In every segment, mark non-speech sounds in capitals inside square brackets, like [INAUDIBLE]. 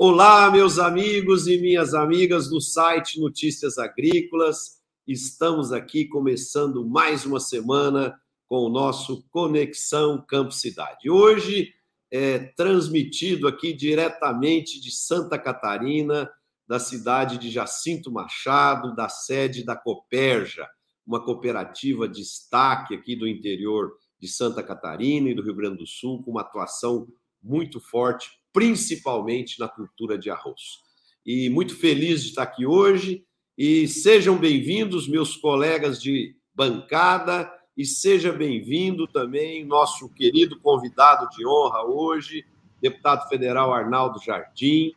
Olá, meus amigos e minhas amigas do site Notícias Agrícolas. Estamos aqui começando mais uma semana com o nosso Conexão Campo Cidade. Hoje é transmitido aqui diretamente de Santa Catarina, da cidade de Jacinto Machado, da sede da Coperja, uma cooperativa de destaque aqui do interior de Santa Catarina e do Rio Grande do Sul, com uma atuação muito forte principalmente na cultura de arroz. E muito feliz de estar aqui hoje. E sejam bem-vindos meus colegas de bancada. E seja bem-vindo também nosso querido convidado de honra hoje, deputado federal Arnaldo Jardim,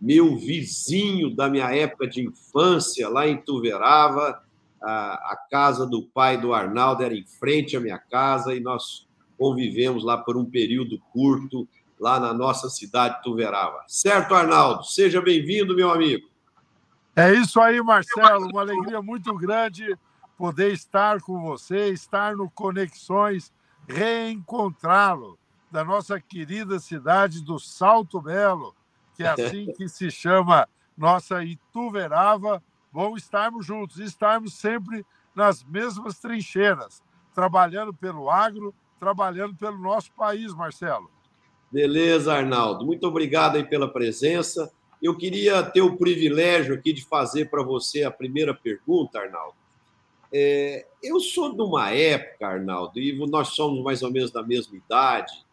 meu vizinho da minha época de infância lá em Tuverava, a, a casa do pai do Arnaldo era em frente à minha casa e nós convivemos lá por um período curto lá na nossa cidade de Tuverava. Certo, Arnaldo? Seja bem-vindo, meu amigo. É isso aí, Marcelo. Uma alegria muito grande poder estar com você, estar no Conexões, reencontrá-lo da nossa querida cidade do Salto Belo, que é assim [LAUGHS] que se chama nossa Ituverava. Bom estarmos juntos, estarmos sempre nas mesmas trincheiras, trabalhando pelo agro, trabalhando pelo nosso país, Marcelo. Beleza, Arnaldo. Muito obrigado aí pela presença. Eu queria ter o privilégio aqui de fazer para você a primeira pergunta, Arnaldo. É, eu sou de uma época, Arnaldo, e nós somos mais ou menos da mesma idade,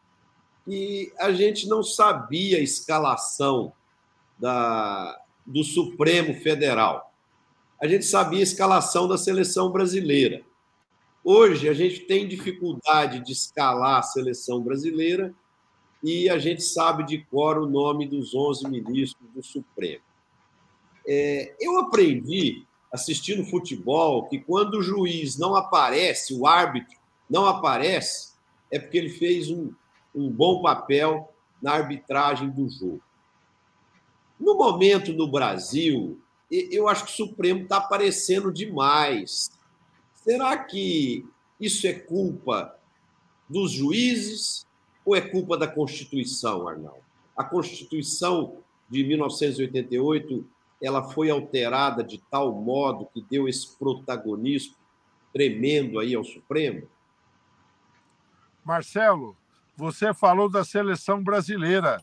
e a gente não sabia a escalação da, do Supremo Federal. A gente sabia a escalação da seleção brasileira. Hoje, a gente tem dificuldade de escalar a seleção brasileira e a gente sabe de cor o nome dos 11 ministros do Supremo. É, eu aprendi, assistindo futebol, que quando o juiz não aparece, o árbitro não aparece, é porque ele fez um, um bom papel na arbitragem do jogo. No momento no Brasil, eu acho que o Supremo está aparecendo demais. Será que isso é culpa dos juízes? Ou é culpa da Constituição, Arnaldo? A Constituição de 1988 ela foi alterada de tal modo que deu esse protagonismo tremendo aí ao Supremo? Marcelo, você falou da seleção brasileira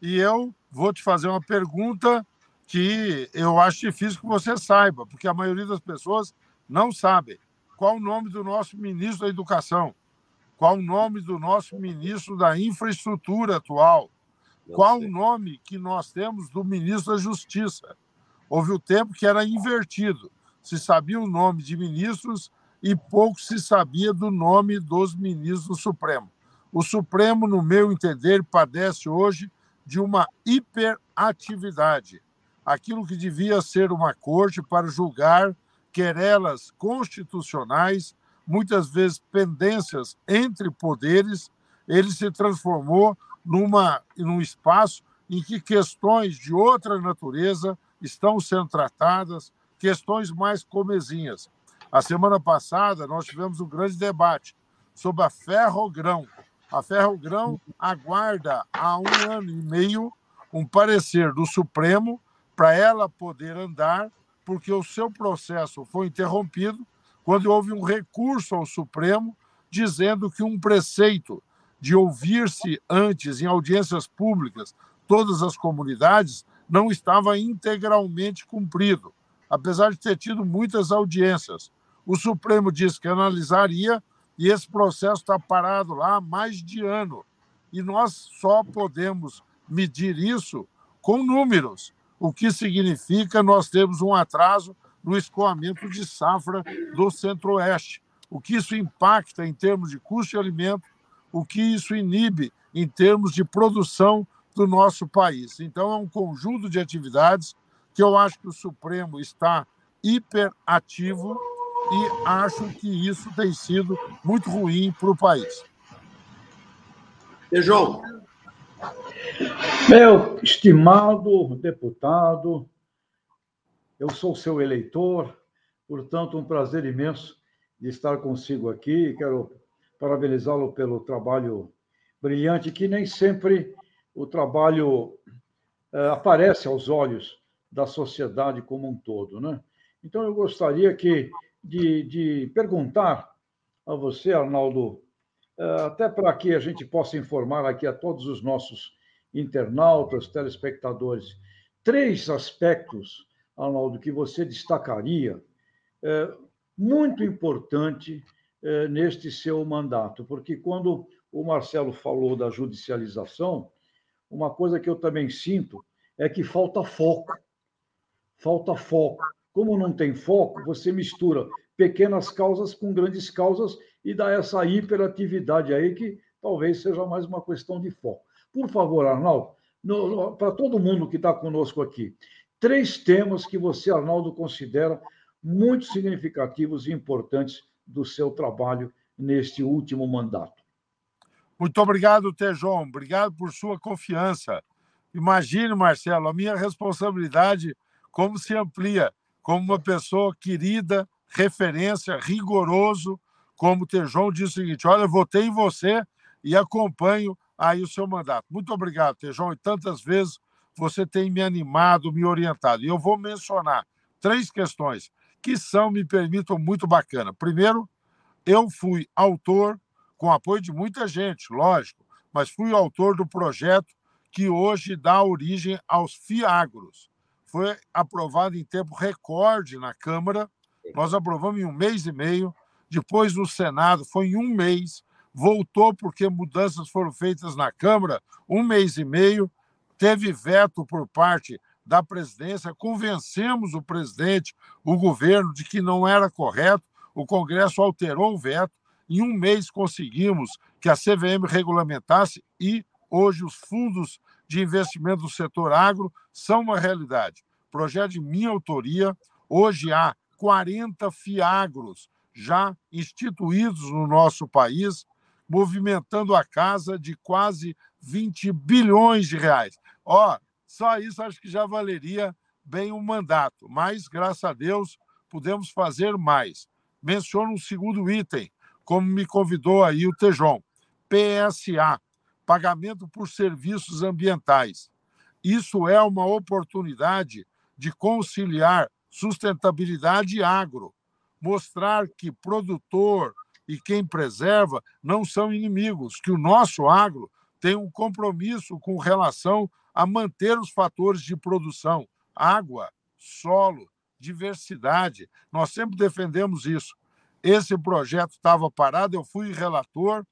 e eu vou te fazer uma pergunta que eu acho difícil que você saiba, porque a maioria das pessoas não sabe. Qual o nome do nosso ministro da Educação? Qual o nome do nosso ministro da Infraestrutura atual? Qual o nome que nós temos do ministro da Justiça? Houve o tempo que era invertido. Se sabia o nome de ministros e pouco se sabia do nome dos ministros do Supremo. O Supremo, no meu entender, padece hoje de uma hiperatividade. Aquilo que devia ser uma corte para julgar querelas constitucionais muitas vezes pendências entre poderes, ele se transformou numa, num espaço em que questões de outra natureza estão sendo tratadas, questões mais comezinhas. A semana passada, nós tivemos um grande debate sobre a ferrogrão. A ferrogrão aguarda há um ano e meio um parecer do Supremo para ela poder andar, porque o seu processo foi interrompido quando houve um recurso ao Supremo dizendo que um preceito de ouvir-se antes em audiências públicas todas as comunidades não estava integralmente cumprido, apesar de ter tido muitas audiências. O Supremo disse que analisaria e esse processo está parado lá há mais de ano. E nós só podemos medir isso com números, o que significa nós temos um atraso no escoamento de safra do Centro-Oeste. O que isso impacta em termos de custo de alimento, o que isso inibe em termos de produção do nosso país. Então, é um conjunto de atividades que eu acho que o Supremo está hiperativo e acho que isso tem sido muito ruim para o país. João? Meu estimado deputado, eu sou seu eleitor, portanto, um prazer imenso de estar consigo aqui. Quero parabenizá-lo pelo trabalho brilhante, que nem sempre o trabalho é, aparece aos olhos da sociedade como um todo. Né? Então, eu gostaria que, de, de perguntar a você, Arnaldo, é, até para que a gente possa informar aqui a todos os nossos internautas, telespectadores, três aspectos, Arnaldo, que você destacaria é, muito importante é, neste seu mandato, porque quando o Marcelo falou da judicialização, uma coisa que eu também sinto é que falta foco. Falta foco. Como não tem foco, você mistura pequenas causas com grandes causas e dá essa hiperatividade aí que talvez seja mais uma questão de foco. Por favor, Arnaldo, para todo mundo que está conosco aqui, três temas que você, Arnaldo, considera muito significativos e importantes do seu trabalho neste último mandato. Muito obrigado, Tejon. Obrigado por sua confiança. Imagine, Marcelo, a minha responsabilidade como se amplia, como uma pessoa querida, referência, rigoroso, como o Tejon disse o seguinte: olha, votei em você e acompanho aí o seu mandato. Muito obrigado, Tejon, e tantas vezes você tem me animado, me orientado. E eu vou mencionar três questões que são, me permitam, muito bacana. Primeiro, eu fui autor, com apoio de muita gente, lógico, mas fui autor do projeto que hoje dá origem aos FIAGROS. Foi aprovado em tempo recorde na Câmara, nós aprovamos em um mês e meio, depois no Senado foi em um mês, voltou porque mudanças foram feitas na Câmara, um mês e meio, teve veto por parte da presidência, convencemos o presidente, o governo, de que não era correto, o Congresso alterou o veto, em um mês conseguimos que a CVM regulamentasse e hoje os fundos de investimento do setor agro são uma realidade. Projeto de minha autoria, hoje há 40 FIAGROS já instituídos no nosso país, movimentando a casa de quase 20 bilhões de reais. Ó, só isso acho que já valeria bem um mandato, mas graças a Deus podemos fazer mais. Menciono um segundo item, como me convidou aí o Tejon, PSA, pagamento por serviços ambientais. Isso é uma oportunidade de conciliar sustentabilidade e agro, mostrar que produtor e quem preserva não são inimigos, que o nosso agro tem um compromisso com relação a manter os fatores de produção, água, solo, diversidade. Nós sempre defendemos isso. Esse projeto estava parado, eu fui relator,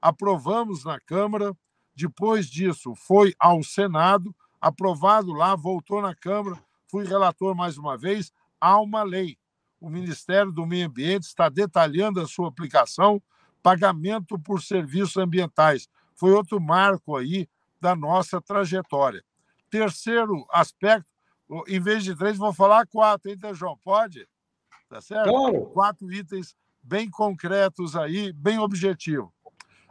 aprovamos na Câmara, depois disso foi ao Senado, aprovado lá, voltou na Câmara, fui relator mais uma vez, há uma lei. O Ministério do Meio Ambiente está detalhando a sua aplicação, pagamento por serviços ambientais. Foi outro marco aí da nossa trajetória. Terceiro aspecto, em vez de três, vou falar quatro, hein, João? Pode? Tá certo? Claro. Quatro itens bem concretos aí, bem objetivo.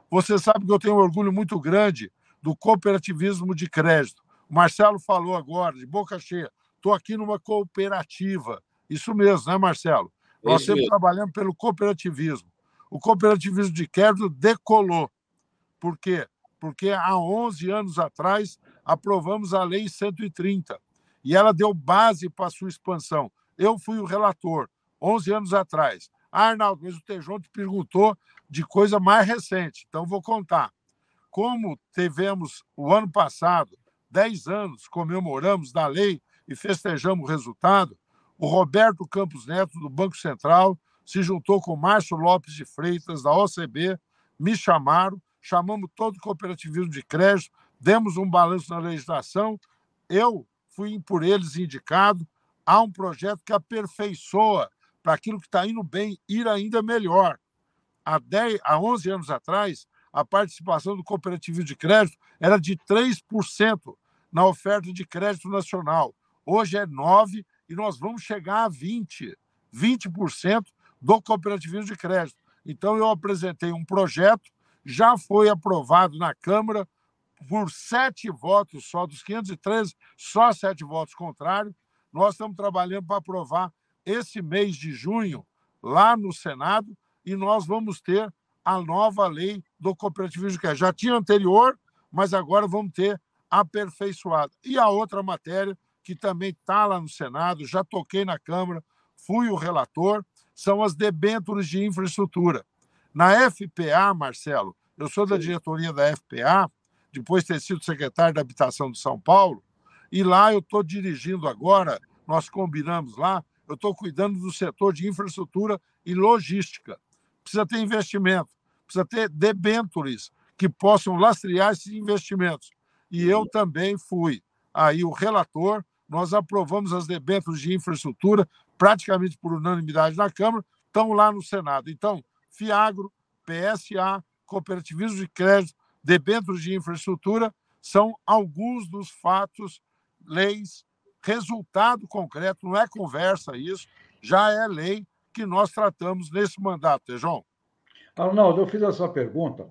Você sabe que eu tenho um orgulho muito grande do cooperativismo de crédito. O Marcelo falou agora, de boca cheia, estou aqui numa cooperativa. Isso mesmo, né, Marcelo? Nós sempre trabalhamos pelo cooperativismo. O cooperativismo de crédito decolou. Por quê? porque há 11 anos atrás aprovamos a Lei 130 e ela deu base para a sua expansão. Eu fui o relator 11 anos atrás. Ah, Arnaldo, mas o Tejon te perguntou de coisa mais recente, então vou contar. Como tivemos o ano passado, 10 anos, comemoramos da lei e festejamos o resultado, o Roberto Campos Neto, do Banco Central, se juntou com o Márcio Lopes de Freitas, da OCB, me chamaram chamamos todo o cooperativismo de crédito, demos um balanço na legislação, eu fui por eles indicado. Há um projeto que aperfeiçoa para aquilo que está indo bem ir ainda melhor. Há, 10, há 11 anos atrás, a participação do cooperativismo de crédito era de 3% na oferta de crédito nacional. Hoje é 9% e nós vamos chegar a 20%. 20% do cooperativismo de crédito. Então, eu apresentei um projeto já foi aprovado na Câmara por sete votos só, dos 513, só sete votos contrários. Nós estamos trabalhando para aprovar esse mês de junho lá no Senado e nós vamos ter a nova lei do cooperativismo que já tinha anterior, mas agora vamos ter aperfeiçoada. E a outra matéria, que também está lá no Senado, já toquei na Câmara, fui o relator, são as debêntures de infraestrutura. Na FPA, Marcelo, eu sou da diretoria da FPA, depois de ter sido secretário da Habitação de São Paulo, e lá eu estou dirigindo agora, nós combinamos lá, eu estou cuidando do setor de infraestrutura e logística. Precisa ter investimento, precisa ter debêntures que possam lastrear esses investimentos. E eu também fui aí o relator, nós aprovamos as debêntures de infraestrutura praticamente por unanimidade na Câmara, estão lá no Senado. Então, FIAGRO, PSA, cooperativismo de crédito, debêntures de infraestrutura, são alguns dos fatos, leis, resultado concreto, não é conversa isso, já é lei que nós tratamos nesse mandato, João. Arnaldo, eu fiz essa pergunta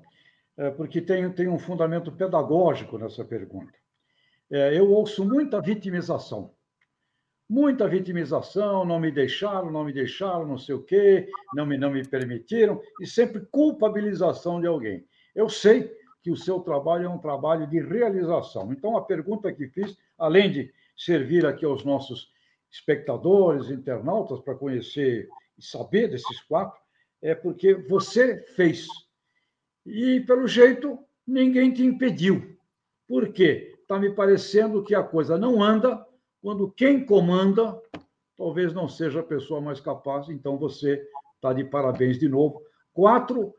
é, porque tem, tem um fundamento pedagógico nessa pergunta. É, eu ouço muita vitimização. Muita vitimização, não me deixaram, não me deixaram, não sei o quê, não me, não me permitiram, e sempre culpabilização de alguém. Eu sei que o seu trabalho é um trabalho de realização. Então, a pergunta que fiz, além de servir aqui aos nossos espectadores, internautas, para conhecer e saber desses quatro, é porque você fez. E, pelo jeito, ninguém te impediu. Por quê? Está me parecendo que a coisa não anda quando quem comanda talvez não seja a pessoa mais capaz. Então, você está de parabéns de novo. Quatro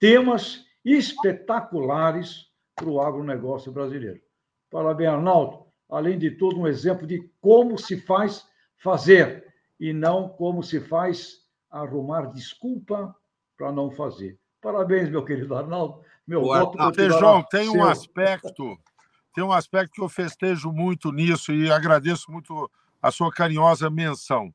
temas espetaculares para o agronegócio brasileiro. Parabéns, Arnaldo. Além de tudo, um exemplo de como se faz fazer e não como se faz arrumar desculpa para não fazer. Parabéns, meu querido Arnaldo. Meu Boa, voto João, tem um aspecto, tem um aspecto que eu festejo muito nisso e agradeço muito a sua carinhosa menção,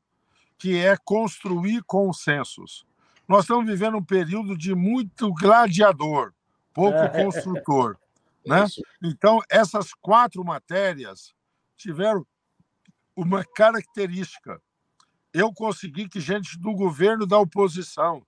que é construir consensos. Nós estamos vivendo um período de muito gladiador, pouco é. construtor. [LAUGHS] Né? Então, essas quatro matérias tiveram uma característica eu consegui que gente do governo da oposição,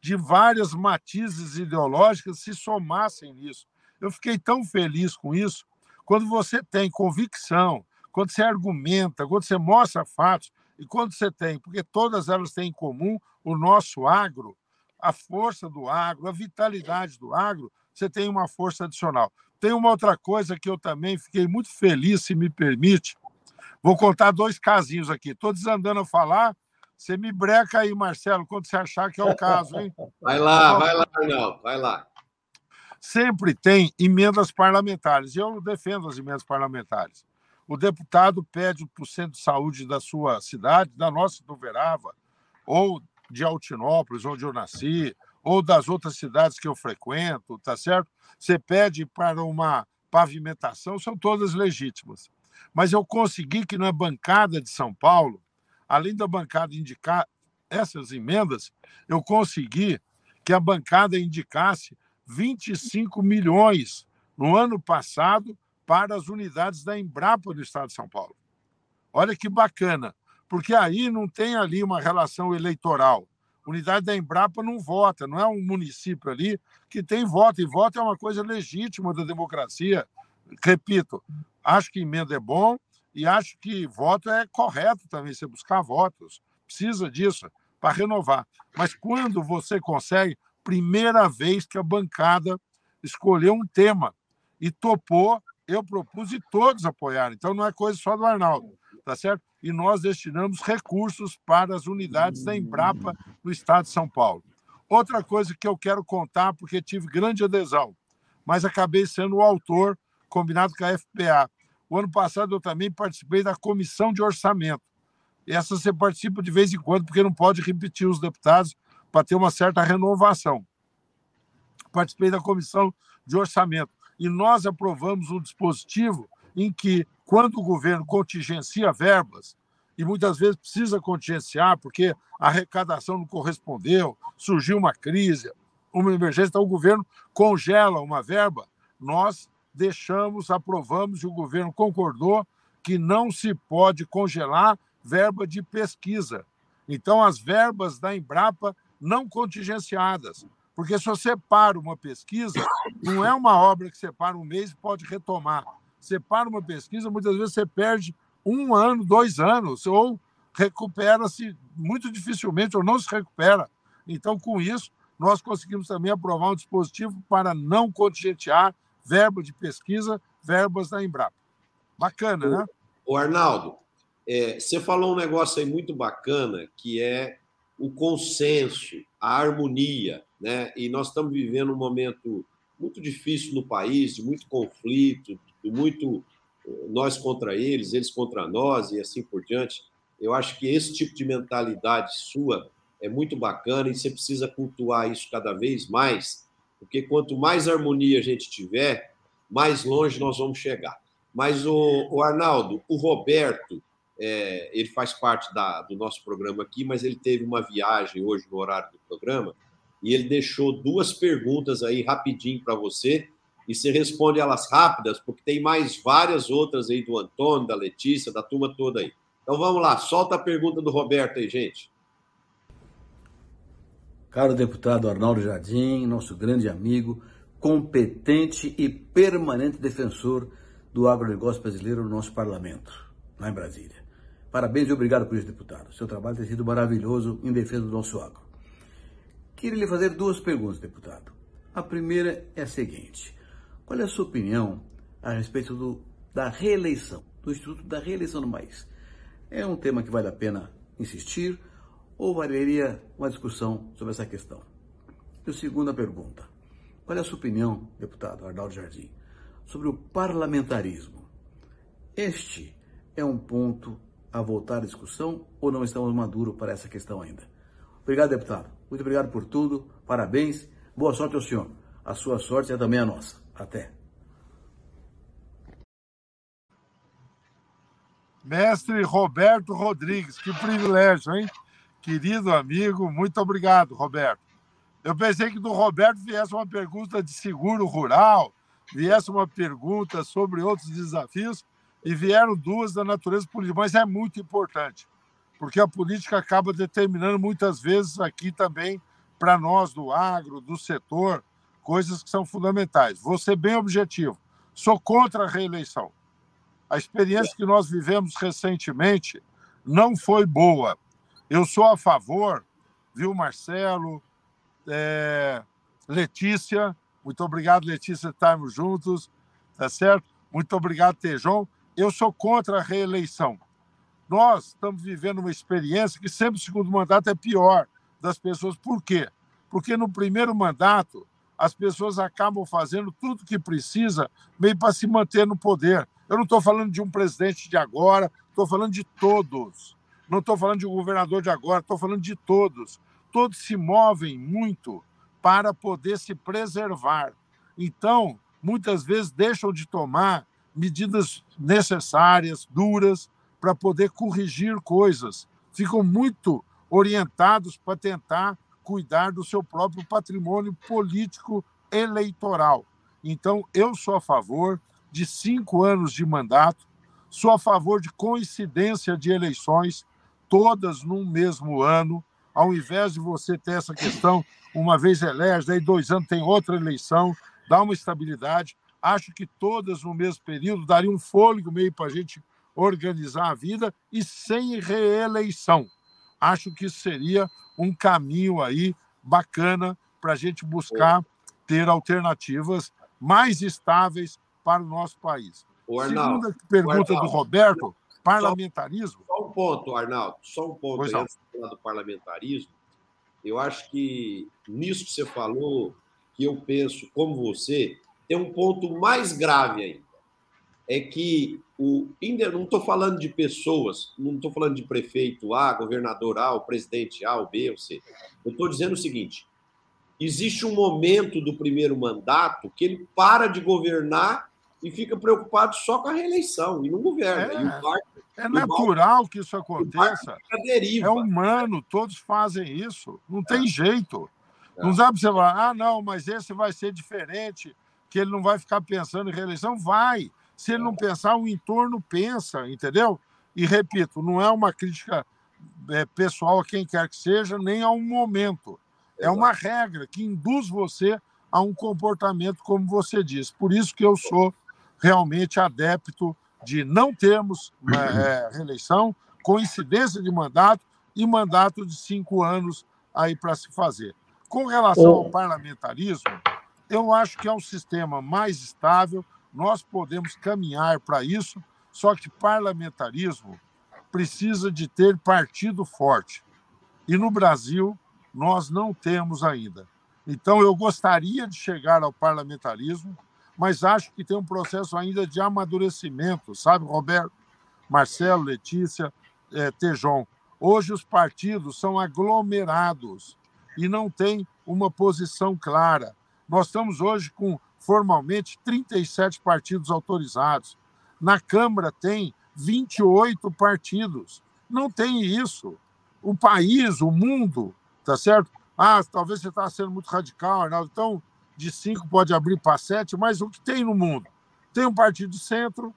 de várias matizes ideológicas, se somassem nisso. Eu fiquei tão feliz com isso. Quando você tem convicção, quando você argumenta, quando você mostra fatos, e quando você tem, porque todas elas têm em comum o nosso agro, a força do agro, a vitalidade do agro, você tem uma força adicional. Tem uma outra coisa que eu também fiquei muito feliz, se me permite, Vou contar dois casinhos aqui. Estou desandando a falar. Você me breca aí, Marcelo, quando você achar que é o caso, hein? Vai lá, vai lá, Arnaldo, vai lá. Sempre tem emendas parlamentares. Eu defendo as emendas parlamentares. O deputado pede para o centro de saúde da sua cidade, da nossa do Verava, ou de Altinópolis, onde eu nasci, ou das outras cidades que eu frequento, tá certo? Você pede para uma pavimentação, são todas legítimas. Mas eu consegui que na bancada de São Paulo, além da bancada indicar essas emendas, eu consegui que a bancada indicasse 25 milhões no ano passado para as unidades da Embrapa do Estado de São Paulo. Olha que bacana, porque aí não tem ali uma relação eleitoral. unidade da Embrapa não vota, não é um município ali que tem voto, e voto é uma coisa legítima da democracia. Repito, Acho que emenda é bom e acho que voto é correto também, você buscar votos. Precisa disso para renovar. Mas quando você consegue, primeira vez que a bancada escolheu um tema e topou, eu propus e todos apoiaram. Então não é coisa só do Arnaldo, tá certo? E nós destinamos recursos para as unidades da Embrapa no estado de São Paulo. Outra coisa que eu quero contar, porque tive grande adesão, mas acabei sendo o autor combinado com a FPA. O ano passado eu também participei da comissão de orçamento. Essa você participa de vez em quando, porque não pode repetir os deputados para ter uma certa renovação. Participei da comissão de orçamento e nós aprovamos um dispositivo em que, quando o governo contingencia verbas, e muitas vezes precisa contingenciar porque a arrecadação não correspondeu, surgiu uma crise, uma emergência, então o governo congela uma verba, nós deixamos, aprovamos e o governo concordou que não se pode congelar verba de pesquisa. Então, as verbas da Embrapa não contingenciadas. Porque se você para uma pesquisa, não é uma obra que você para um mês e pode retomar. Você para uma pesquisa, muitas vezes você perde um ano, dois anos, ou recupera-se muito dificilmente, ou não se recupera. Então, com isso, nós conseguimos também aprovar um dispositivo para não contingenciar verba de pesquisa, verbas da Embrapa. Bacana, né? O Arnaldo, é, você falou um negócio aí muito bacana, que é o consenso, a harmonia, né? E nós estamos vivendo um momento muito difícil no país, de muito conflito, de muito eh, nós contra eles, eles contra nós e assim por diante. Eu acho que esse tipo de mentalidade sua é muito bacana e você precisa cultuar isso cada vez mais, porque quanto mais harmonia a gente tiver, mais longe nós vamos chegar. Mas o, o Arnaldo, o Roberto, é, ele faz parte da, do nosso programa aqui, mas ele teve uma viagem hoje no horário do programa e ele deixou duas perguntas aí rapidinho para você e você responde elas rápidas, porque tem mais várias outras aí do Antônio, da Letícia, da turma toda aí. Então vamos lá, solta a pergunta do Roberto aí, gente. Caro deputado Arnaldo Jardim, nosso grande amigo, competente e permanente defensor do agronegócio brasileiro no nosso parlamento, lá em Brasília. Parabéns e obrigado por isso, deputado. Seu trabalho tem sido maravilhoso em defesa do nosso agro. Queria lhe fazer duas perguntas, deputado. A primeira é a seguinte: qual é a sua opinião a respeito do, da reeleição, do Instituto da Reeleição do país? É um tema que vale a pena insistir ou valeria uma discussão sobre essa questão? E a segunda pergunta: qual é a sua opinião, deputado Arnaldo Jardim, sobre o parlamentarismo? Este é um ponto a voltar à discussão ou não estamos maduros para essa questão ainda? Obrigado, deputado. Muito obrigado por tudo. Parabéns. Boa sorte ao senhor. A sua sorte é também a nossa. Até. Mestre Roberto Rodrigues, que privilégio, hein? querido amigo, muito obrigado, Roberto. Eu pensei que do Roberto viesse uma pergunta de seguro rural, viesse uma pergunta sobre outros desafios, e vieram duas da natureza política, mas é muito importante, porque a política acaba determinando muitas vezes aqui também, para nós do agro, do setor, coisas que são fundamentais. Vou ser bem objetivo. Sou contra a reeleição. A experiência que nós vivemos recentemente não foi boa. Eu sou a favor, viu, Marcelo, é, Letícia, muito obrigado, Letícia, estarmos juntos, tá certo? Muito obrigado, Tejon. Eu sou contra a reeleição. Nós estamos vivendo uma experiência que sempre o segundo mandato é pior das pessoas. Por quê? Porque no primeiro mandato as pessoas acabam fazendo tudo que precisa meio para se manter no poder. Eu não estou falando de um presidente de agora, estou falando de todos. Não estou falando de um governador de agora, estou falando de todos. Todos se movem muito para poder se preservar. Então, muitas vezes deixam de tomar medidas necessárias, duras, para poder corrigir coisas. Ficam muito orientados para tentar cuidar do seu próprio patrimônio político eleitoral. Então, eu sou a favor de cinco anos de mandato, sou a favor de coincidência de eleições, todas num mesmo ano, ao invés de você ter essa questão, uma vez elege, daí dois anos tem outra eleição, dá uma estabilidade. Acho que todas no mesmo período daria um fôlego meio para a gente organizar a vida e sem reeleição. Acho que isso seria um caminho aí bacana para a gente buscar ter alternativas mais estáveis para o nosso país. O Arnaldo, Segunda pergunta Arnaldo, do Roberto, parlamentarismo. Só, só, um ponto, Arnaldo, só um ponto aí, antes de falar do parlamentarismo. Eu acho que nisso que você falou, que eu penso como você, tem um ponto mais grave ainda. É que o não estou falando de pessoas, não estou falando de prefeito A, governador A, o presidente A, o B ou C. Eu estou dizendo o seguinte: existe um momento do primeiro mandato que ele para de governar e fica preocupado só com a reeleição e não governa. É, barco, é natural que isso aconteça. É humano, todos fazem isso. Não tem é. jeito. É. Não dá para você falar, ah, não, mas esse vai ser diferente, que ele não vai ficar pensando em reeleição. Vai. Se ele não pensar, o entorno pensa, entendeu? E repito, não é uma crítica é, pessoal a quem quer que seja, nem a um momento. É uma regra que induz você a um comportamento como você diz. Por isso que eu sou realmente adepto de não termos [CLEARS THROAT] é, reeleição, coincidência de mandato e mandato de cinco anos aí para se fazer. Com relação ao parlamentarismo, eu acho que é um sistema mais estável, nós podemos caminhar para isso, só que parlamentarismo precisa de ter partido forte. E no Brasil, nós não temos ainda. Então, eu gostaria de chegar ao parlamentarismo, mas acho que tem um processo ainda de amadurecimento, sabe, Roberto, Marcelo, Letícia, é, Tejon. Hoje, os partidos são aglomerados e não tem uma posição clara. Nós estamos hoje com, formalmente, 37 partidos autorizados. Na Câmara tem 28 partidos. Não tem isso. O país, o mundo, tá certo? Ah, talvez você está sendo muito radical, Arnaldo. Então, de cinco pode abrir para sete, mas o que tem no mundo? Tem um partido de centro,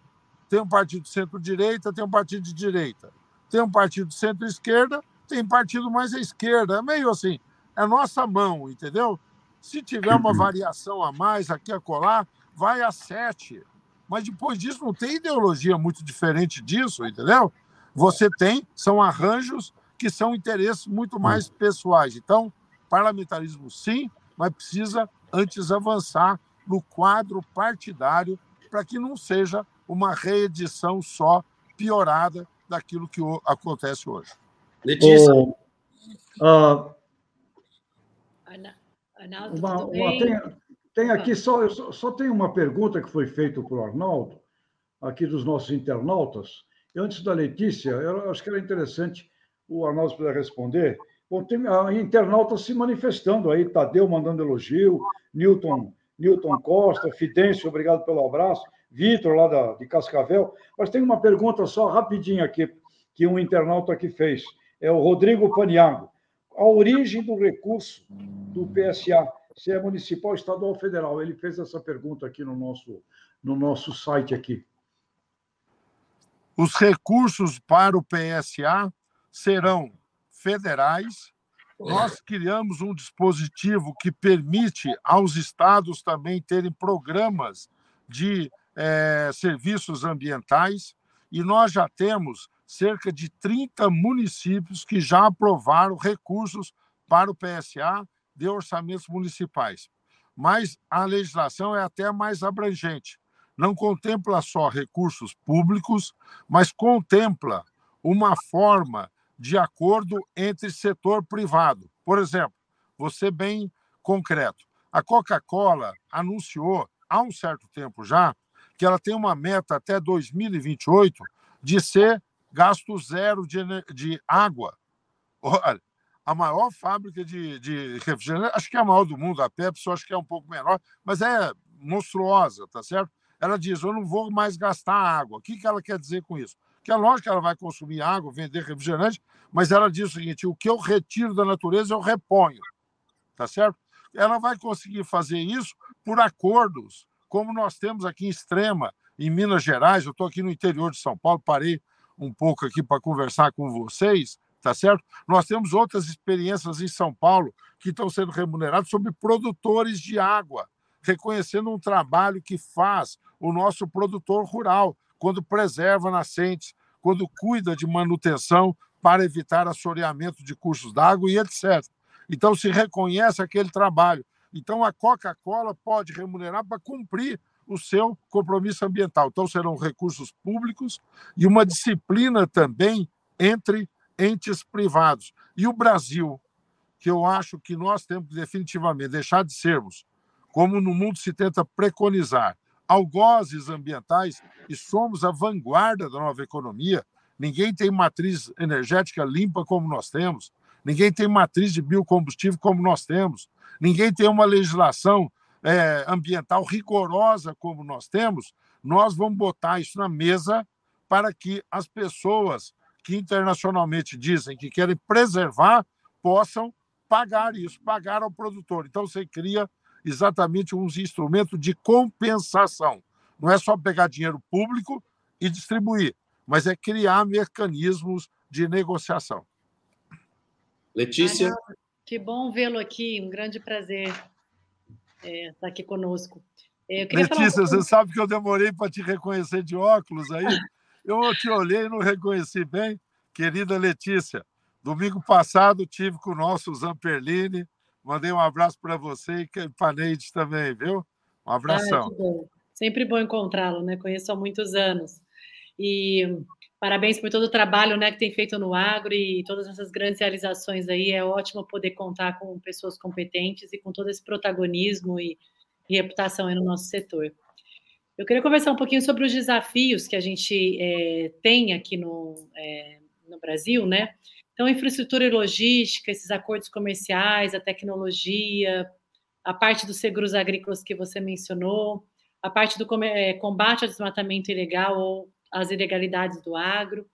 tem um partido de centro-direita, tem um partido de direita, tem um partido de centro-esquerda, tem partido mais à esquerda. É meio assim, é nossa mão, entendeu? Se tiver uma variação a mais aqui a colar, vai a sete. Mas depois disso não tem ideologia muito diferente disso, entendeu? Você tem, são arranjos que são interesses muito mais pessoais. Então, parlamentarismo sim, mas precisa antes avançar no quadro partidário para que não seja uma reedição só piorada daquilo que acontece hoje. Letícia. Oh, uh, uma, uma, tem, tem, aqui só, só, só tem uma pergunta que foi feita para o Arnaldo, aqui dos nossos internautas. E antes da Letícia, eu acho que era interessante o Arnaldo puder responder. Bom, tem a internauta se manifestando aí, Tadeu mandando elogio, Newton, Newton Costa, Fidêncio, obrigado pelo abraço, Vitor, lá da, de Cascavel. Mas tem uma pergunta só rapidinho aqui, que um internauta aqui fez. É o Rodrigo Paniago. A origem do recurso do PSA, se é municipal, estadual ou federal? Ele fez essa pergunta aqui no nosso, no nosso site aqui. Os recursos para o PSA serão federais. Nós criamos um dispositivo que permite aos estados também terem programas de é, serviços ambientais, e nós já temos cerca de 30 municípios que já aprovaram recursos para o PSA de orçamentos municipais. Mas a legislação é até mais abrangente. Não contempla só recursos públicos, mas contempla uma forma de acordo entre setor privado. Por exemplo, você bem concreto, a Coca-Cola anunciou há um certo tempo já que ela tem uma meta até 2028 de ser gasto zero de, de água. Olha, a maior fábrica de, de refrigerante, acho que é a maior do mundo, a Pepsi, acho que é um pouco menor, mas é monstruosa, tá certo? Ela diz: eu não vou mais gastar água. O que, que ela quer dizer com isso? que é lógico que ela vai consumir água, vender refrigerante, mas ela diz o seguinte: o que eu retiro da natureza eu reponho, tá certo? Ela vai conseguir fazer isso por acordos, como nós temos aqui em Extrema, em Minas Gerais. Eu estou aqui no interior de São Paulo, parei um pouco aqui para conversar com vocês, tá certo? Nós temos outras experiências em São Paulo que estão sendo remuneradas sobre produtores de água, reconhecendo um trabalho que faz o nosso produtor rural quando preserva nascentes, quando cuida de manutenção para evitar assoreamento de cursos d'água e etc. Então, se reconhece aquele trabalho. Então, a Coca-Cola pode remunerar para cumprir o seu compromisso ambiental. Então, serão recursos públicos e uma disciplina também entre entes privados. E o Brasil, que eu acho que nós temos que definitivamente deixar de sermos, como no mundo se tenta preconizar, algozes ambientais e somos a vanguarda da nova economia. Ninguém tem matriz energética limpa como nós temos, ninguém tem matriz de biocombustível como nós temos, ninguém tem uma legislação é, ambiental rigorosa como nós temos. Nós vamos botar isso na mesa para que as pessoas que internacionalmente dizem que querem preservar possam pagar isso, pagar ao produtor. Então, você cria exatamente uns instrumentos de compensação. Não é só pegar dinheiro público e distribuir, mas é criar mecanismos de negociação. Letícia? que bom vê-lo aqui, um grande prazer é, estar aqui conosco. Letícia, você sabe que eu demorei para te reconhecer de óculos aí? Eu te olhei e não reconheci bem. Querida Letícia, domingo passado tive com o nosso Zamperline. Mandei um abraço para você e para Neide também, viu? Um abração. Ah, bom. Sempre bom encontrá-lo, né? Conheço há muitos anos. E parabéns por todo o trabalho né, que tem feito no agro e todas essas grandes realizações aí. É ótimo poder contar com pessoas competentes e com todo esse protagonismo e, e reputação aí no nosso setor. Eu queria conversar um pouquinho sobre os desafios que a gente é, tem aqui no, é, no Brasil, né? Então, infraestrutura e logística, esses acordos comerciais, a tecnologia, a parte dos seguros agrícolas que você mencionou, a parte do é, combate ao desmatamento ilegal ou as ilegalidades do agro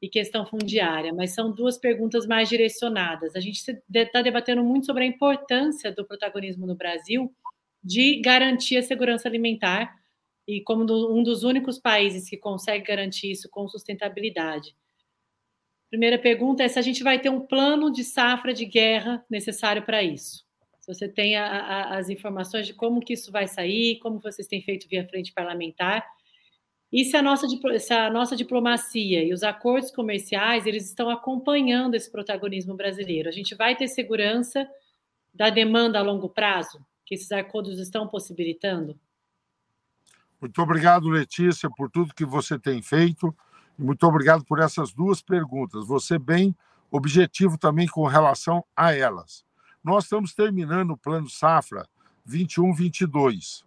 e questão fundiária, mas são duas perguntas mais direcionadas. A gente está debatendo muito sobre a importância do protagonismo no Brasil de garantir a segurança alimentar e como um dos únicos países que consegue garantir isso com sustentabilidade. Primeira pergunta é se a gente vai ter um plano de safra de guerra necessário para isso. Se você tem a, a, as informações de como que isso vai sair, como vocês têm feito via frente parlamentar, e se a nossa, se a nossa diplomacia e os acordos comerciais eles estão acompanhando esse protagonismo brasileiro, a gente vai ter segurança da demanda a longo prazo que esses acordos estão possibilitando? Muito obrigado, Letícia, por tudo que você tem feito. Muito obrigado por essas duas perguntas. Você bem objetivo também com relação a elas. Nós estamos terminando o plano safra 21-22.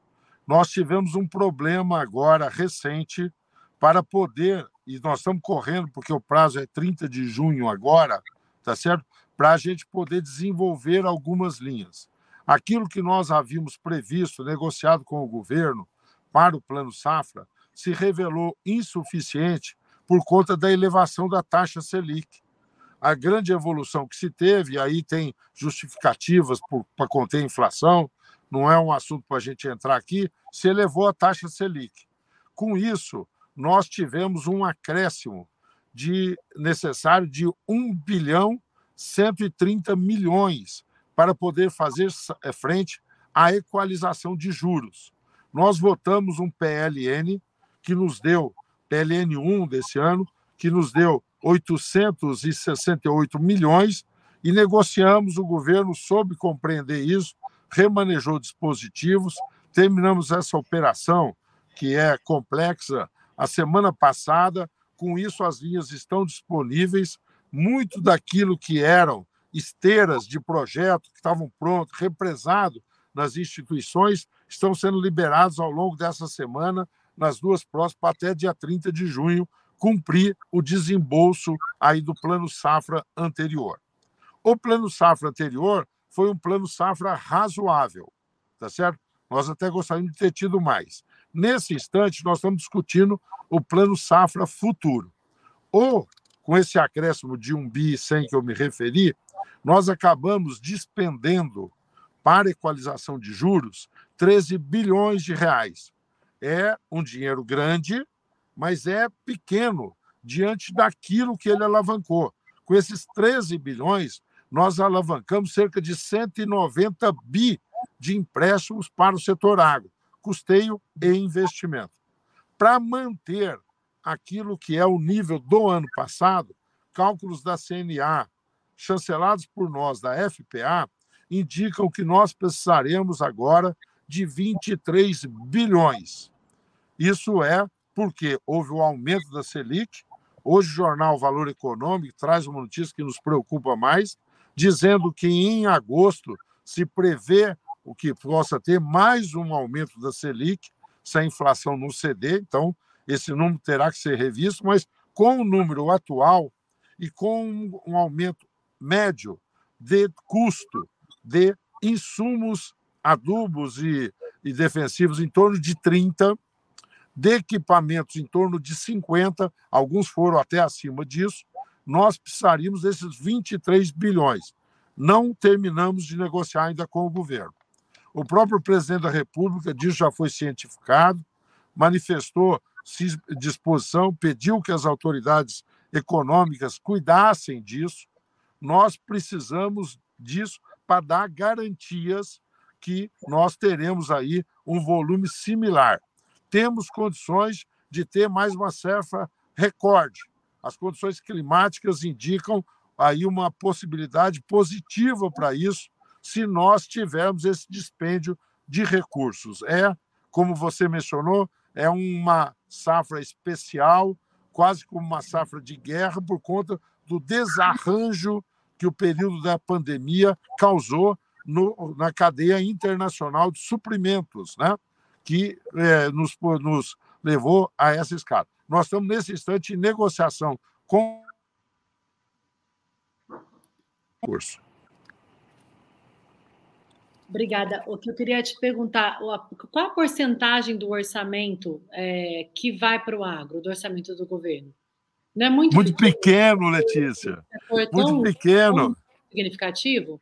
Nós tivemos um problema agora recente para poder, e nós estamos correndo, porque o prazo é 30 de junho agora, tá certo? Para a gente poder desenvolver algumas linhas. Aquilo que nós havíamos previsto, negociado com o governo, para o Plano Safra se revelou insuficiente por conta da elevação da taxa Selic. A grande evolução que se teve, aí tem justificativas para conter a inflação, não é um assunto para a gente entrar aqui, se elevou a taxa Selic. Com isso, nós tivemos um acréscimo de necessário de 1 bilhão 130 milhões para poder fazer eh, frente à equalização de juros nós votamos um PLN que nos deu, PLN 1 desse ano, que nos deu 868 milhões e negociamos, o governo soube compreender isso, remanejou dispositivos, terminamos essa operação, que é complexa, a semana passada. Com isso, as linhas estão disponíveis. Muito daquilo que eram esteiras de projeto que estavam prontos, represado nas instituições, estão sendo liberados ao longo dessa semana, nas duas próximas, até dia 30 de junho, cumprir o desembolso aí do plano safra anterior. O plano safra anterior foi um plano safra razoável, tá certo? Nós até gostaríamos de ter tido mais. Nesse instante, nós estamos discutindo o plano safra futuro. Ou, com esse acréscimo de um bi 100 que eu me referi, nós acabamos despendendo para equalização de juros 13 bilhões de reais. É um dinheiro grande, mas é pequeno diante daquilo que ele alavancou. Com esses 13 bilhões, nós alavancamos cerca de 190 bi de empréstimos para o setor agro, custeio e investimento. Para manter aquilo que é o nível do ano passado, cálculos da CNA, chancelados por nós da FPA, indicam que nós precisaremos agora de 23 bilhões. Isso é porque houve o um aumento da Selic. Hoje, o jornal Valor Econômico traz uma notícia que nos preocupa mais, dizendo que em agosto se prevê o que possa ter mais um aumento da Selic, se a inflação não ceder. Então, esse número terá que ser revisto, mas com o número atual e com um aumento médio de custo de insumos adubos e, e defensivos em torno de 30, de equipamentos em torno de 50, alguns foram até acima disso, nós precisaríamos desses 23 bilhões. Não terminamos de negociar ainda com o governo. O próprio presidente da República disso já foi cientificado, manifestou disposição, pediu que as autoridades econômicas cuidassem disso. Nós precisamos disso para dar garantias que nós teremos aí um volume similar. Temos condições de ter mais uma safra recorde. As condições climáticas indicam aí uma possibilidade positiva para isso, se nós tivermos esse dispêndio de recursos. É, como você mencionou, é uma safra especial, quase como uma safra de guerra, por conta do desarranjo que o período da pandemia causou no, na cadeia internacional de suprimentos, né? que é, nos, nos levou a essa escala. Nós estamos, nesse instante, em negociação com o curso. Obrigada. O que eu queria te perguntar, qual a porcentagem do orçamento é, que vai para o agro, do orçamento do governo? Não é muito, muito pequeno, Letícia. Muito pequeno. Significativo?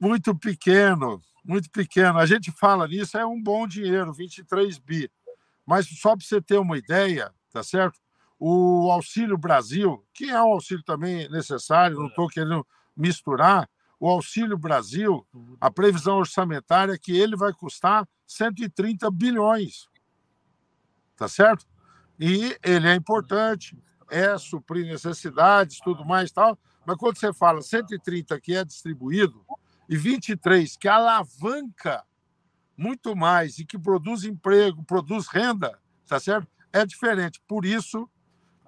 Muito pequeno, muito pequeno. A gente fala nisso, é um bom dinheiro, 23 bi. Mas só para você ter uma ideia, tá certo? O Auxílio Brasil, que é um auxílio também necessário, não estou querendo misturar, o Auxílio Brasil, a previsão orçamentária é que ele vai custar 130 bilhões. Tá certo? E ele é importante, é suprir necessidades, tudo mais tal, mas quando você fala 130 que é distribuído e 23 que alavanca muito mais e que produz emprego, produz renda, tá certo? É diferente. Por isso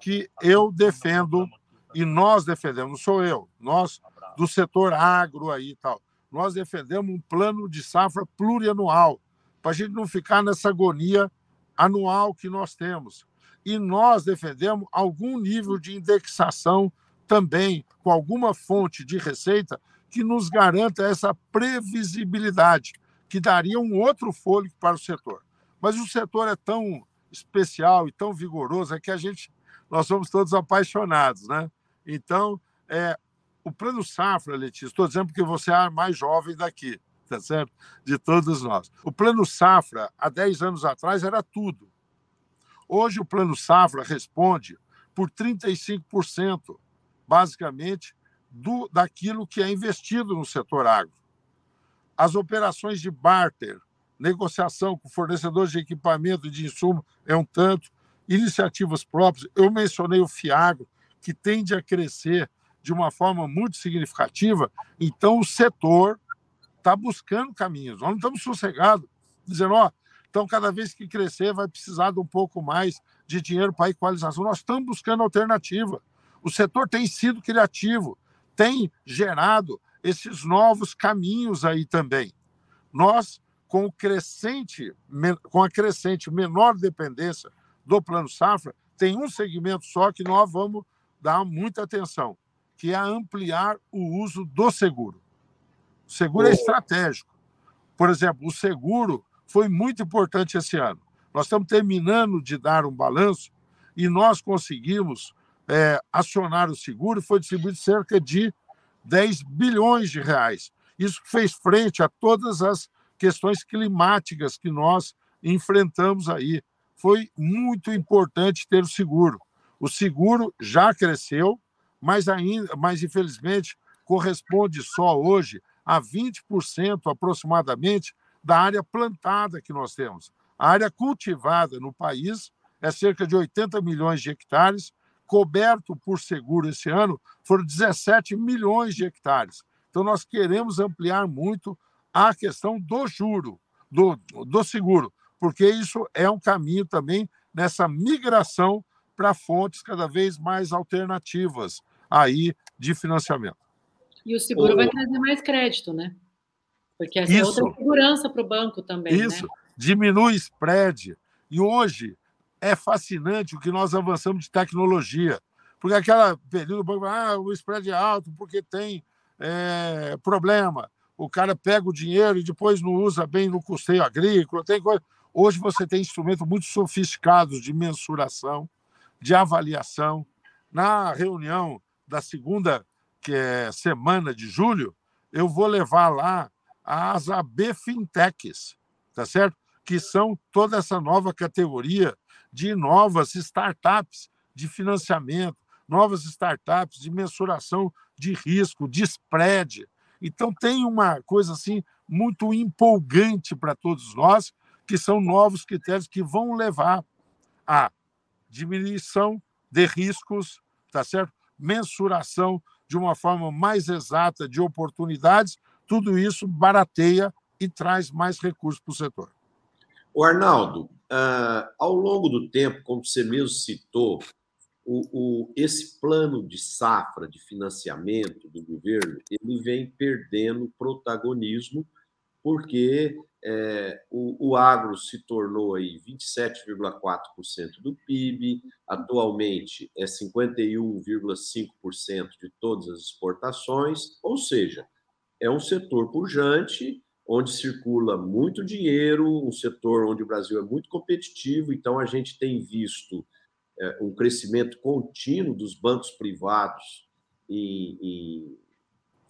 que eu defendo e nós defendemos, não sou eu, nós do setor agro aí e tal. Nós defendemos um plano de safra plurianual, para a gente não ficar nessa agonia anual que nós temos. E nós defendemos algum nível de indexação também, com alguma fonte de receita que nos garanta essa previsibilidade, que daria um outro fôlego para o setor. Mas o setor é tão especial e tão vigoroso é que a gente nós somos todos apaixonados, né? Então, é, o Plano Safra, Letícia, estou dizendo porque você é a mais jovem daqui, tá certo? De todos nós. O Plano Safra, há 10 anos atrás, era tudo. Hoje, o Plano Safra responde por 35%, basicamente, do, daquilo que é investido no setor agro. As operações de barter, negociação com fornecedores de equipamento e de insumo é um tanto, iniciativas próprias. Eu mencionei o FIAGRO, que tende a crescer de uma forma muito significativa, então o setor está buscando caminhos. Nós não estamos sossegados, dizendo, ó, então cada vez que crescer vai precisar de um pouco mais de dinheiro para equalização. Nós estamos buscando alternativa. O setor tem sido criativo, tem gerado esses novos caminhos aí também. Nós, com o crescente, com a crescente menor dependência do Plano Safra, tem um segmento só que nós vamos dar muita atenção, que é ampliar o uso do seguro. O seguro é estratégico. Por exemplo, o seguro foi muito importante esse ano. Nós estamos terminando de dar um balanço e nós conseguimos é, acionar o seguro, foi distribuído cerca de 10 bilhões de reais. Isso fez frente a todas as questões climáticas que nós enfrentamos aí. Foi muito importante ter o seguro. O seguro já cresceu, mas ainda, mas infelizmente corresponde só hoje a 20% aproximadamente da área plantada que nós temos. A área cultivada no país é cerca de 80 milhões de hectares, coberto por seguro esse ano foram 17 milhões de hectares. Então nós queremos ampliar muito a questão do juro, do, do seguro, porque isso é um caminho também nessa migração para fontes cada vez mais alternativas aí de financiamento. E o seguro vai trazer mais crédito, né? Porque essa Isso. é outra segurança para o banco também. Né? Isso, né? diminui spread. E hoje é fascinante o que nós avançamos de tecnologia. Porque aquela período, o banco ah, o spread é alto porque tem é, problema. O cara pega o dinheiro e depois não usa bem no custeio agrícola. Tem coisa. Hoje você tem instrumentos muito sofisticados de mensuração, de avaliação. Na reunião da segunda que é semana de julho, eu vou levar lá as AB Fintechs, tá certo? Que são toda essa nova categoria de novas startups de financiamento, novas startups de mensuração de risco, de spread. Então tem uma coisa assim muito empolgante para todos nós, que são novos critérios que vão levar à diminuição de riscos, tá certo? Mensuração de uma forma mais exata de oportunidades, tudo isso barateia e traz mais recursos para o setor. O Arnaldo, uh, ao longo do tempo, como você mesmo citou, o, o, esse plano de safra de financiamento do governo ele vem perdendo protagonismo porque é, o, o, agro se tornou aí 27,4% do PIB, atualmente é 51,5% de todas as exportações, ou seja, é um setor pujante, onde circula muito dinheiro, um setor onde o Brasil é muito competitivo, então a gente tem visto um crescimento contínuo dos bancos privados em, em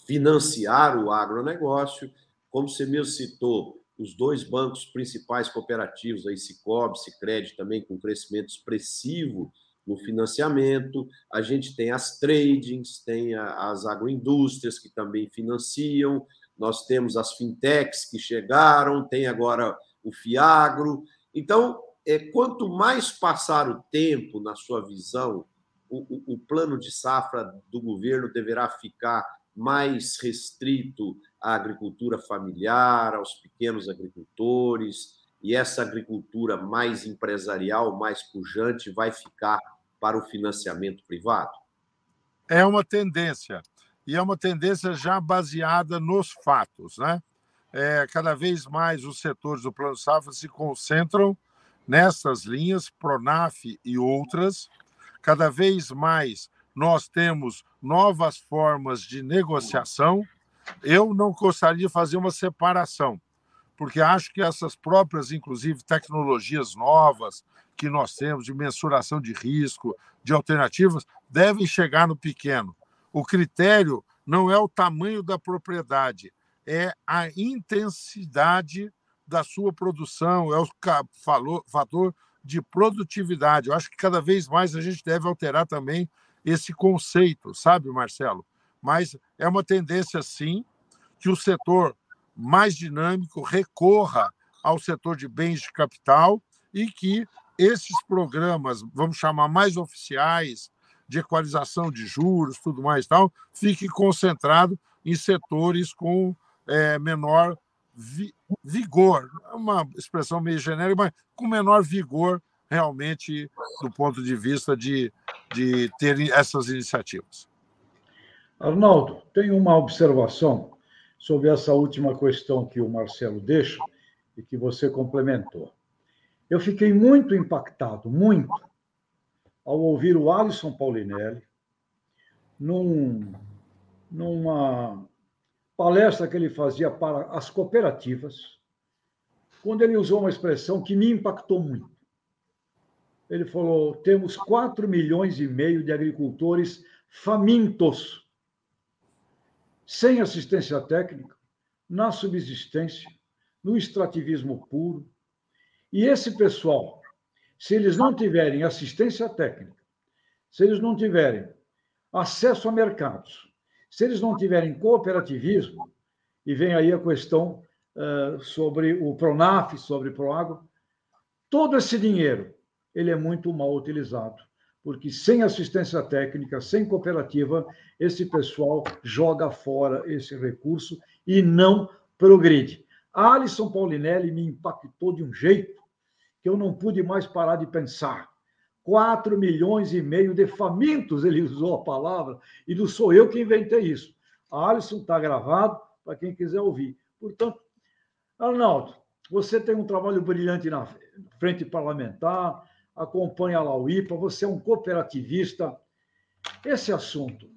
financiar o agronegócio, como você mesmo citou, os dois bancos principais cooperativos, a Cicobi, Sicredi, também com crescimento expressivo no financiamento. A gente tem as tradings, tem as agroindústrias que também financiam. Nós temos as fintechs que chegaram, tem agora o Fiagro. Então, é, quanto mais passar o tempo, na sua visão, o, o, o plano de safra do governo deverá ficar mais restrito à agricultura familiar, aos pequenos agricultores, e essa agricultura mais empresarial, mais pujante, vai ficar para o financiamento privado? É uma tendência, e é uma tendência já baseada nos fatos. Né? É, cada vez mais os setores do Plano Safra se concentram nessas linhas, Pronaf e outras, cada vez mais nós temos novas formas de negociação. Eu não gostaria de fazer uma separação, porque acho que essas próprias, inclusive, tecnologias novas que nós temos de mensuração de risco, de alternativas, devem chegar no pequeno. O critério não é o tamanho da propriedade, é a intensidade da sua produção, é o fator de produtividade. Eu acho que cada vez mais a gente deve alterar também esse conceito, sabe, Marcelo? Mas é uma tendência, sim, que o setor mais dinâmico recorra ao setor de bens de capital e que esses programas, vamos chamar mais oficiais, de equalização de juros, tudo mais tal, fique concentrado em setores com é, menor vi vigor, é uma expressão meio genérica, mas com menor vigor realmente do ponto de vista de, de ter essas iniciativas. Arnaldo, tem uma observação sobre essa última questão que o Marcelo deixa e que você complementou. Eu fiquei muito impactado, muito, ao ouvir o Alisson Paulinelli num, numa palestra que ele fazia para as cooperativas, quando ele usou uma expressão que me impactou muito ele falou: temos 4 milhões e meio de agricultores famintos, sem assistência técnica, na subsistência, no extrativismo puro. E esse pessoal, se eles não tiverem assistência técnica, se eles não tiverem acesso a mercados, se eles não tiverem cooperativismo, e vem aí a questão uh, sobre o Pronaf, sobre o Proagro, todo esse dinheiro ele é muito mal utilizado, porque sem assistência técnica, sem cooperativa, esse pessoal joga fora esse recurso e não progride. A Alisson Paulinelli me impactou de um jeito que eu não pude mais parar de pensar. 4 milhões e meio de famintos, ele usou a palavra, e não sou eu que inventei isso. A Alisson está gravado para quem quiser ouvir. Portanto, Arnaldo, você tem um trabalho brilhante na frente parlamentar, acompanha lá o IPA, você é um cooperativista. Esse assunto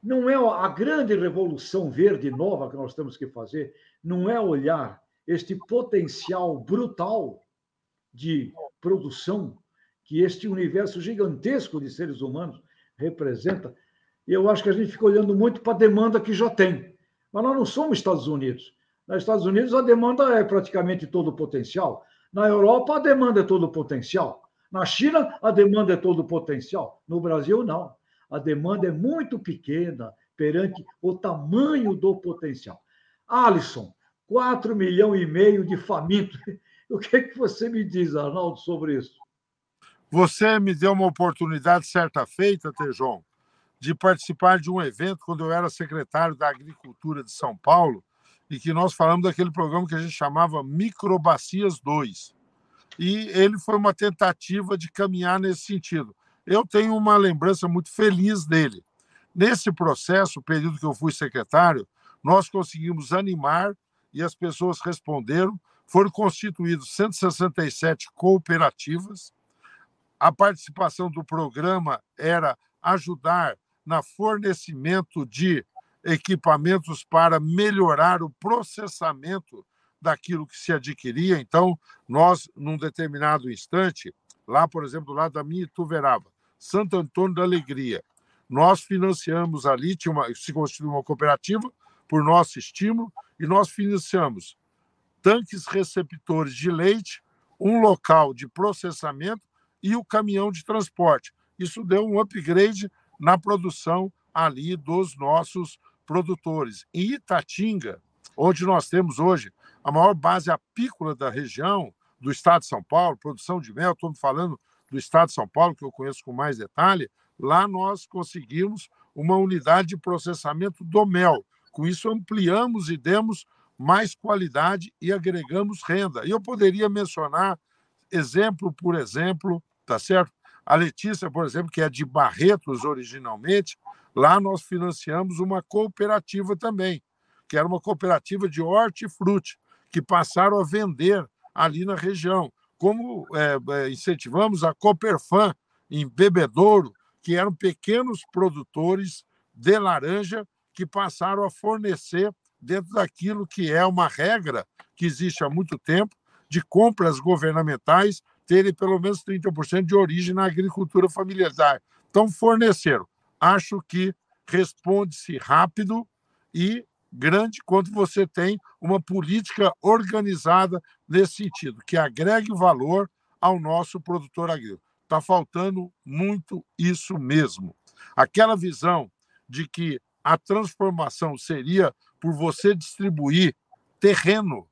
não é a grande revolução verde nova que nós temos que fazer, não é olhar este potencial brutal de produção que este universo gigantesco de seres humanos representa. E eu acho que a gente fica olhando muito para a demanda que já tem. Mas nós não somos Estados Unidos. Nos Estados Unidos, a demanda é praticamente todo o potencial. Na Europa, a demanda é todo o potencial. Na China, a demanda é todo o potencial. No Brasil, não. A demanda é muito pequena perante o tamanho do potencial. Alisson, 4 milhões e meio de famintos. [LAUGHS] O que, é que você me diz, Arnaldo, sobre isso? Você me deu uma oportunidade certa feita, Tejon, de participar de um evento quando eu era secretário da Agricultura de São Paulo e que nós falamos daquele programa que a gente chamava Microbacias 2. E ele foi uma tentativa de caminhar nesse sentido. Eu tenho uma lembrança muito feliz dele. Nesse processo, período que eu fui secretário, nós conseguimos animar e as pessoas responderam. Foram constituídos 167 cooperativas. A participação do programa era ajudar na fornecimento de equipamentos para melhorar o processamento daquilo que se adquiria. Então, nós, num determinado instante, lá, por exemplo, lado da minha Ituverava, Santo Antônio da Alegria, nós financiamos ali, tinha uma, se constituiu uma cooperativa por nosso estímulo, e nós financiamos tanques receptores de leite, um local de processamento e o caminhão de transporte. Isso deu um upgrade na produção ali dos nossos produtores. Em Itatinga, onde nós temos hoje a maior base apícola da região, do estado de São Paulo, produção de mel, estou falando do estado de São Paulo, que eu conheço com mais detalhe, lá nós conseguimos uma unidade de processamento do mel. Com isso, ampliamos e demos mais qualidade e agregamos renda. E eu poderia mencionar, exemplo por exemplo, tá certo? A Letícia, por exemplo, que é de Barretos originalmente, lá nós financiamos uma cooperativa também, que era uma cooperativa de hortifruti, que passaram a vender ali na região. Como é, é incentivamos a Cooperfan em Bebedouro, que eram pequenos produtores de laranja que passaram a fornecer dentro daquilo que é uma regra que existe há muito tempo de compras governamentais terem pelo menos 30% de origem na agricultura familiar. Então, forneceram. Acho que responde-se rápido e grande quando você tem uma política organizada nesse sentido, que agregue valor ao nosso produtor agrícola. Está faltando muito isso mesmo. Aquela visão de que a transformação seria por você distribuir terreno,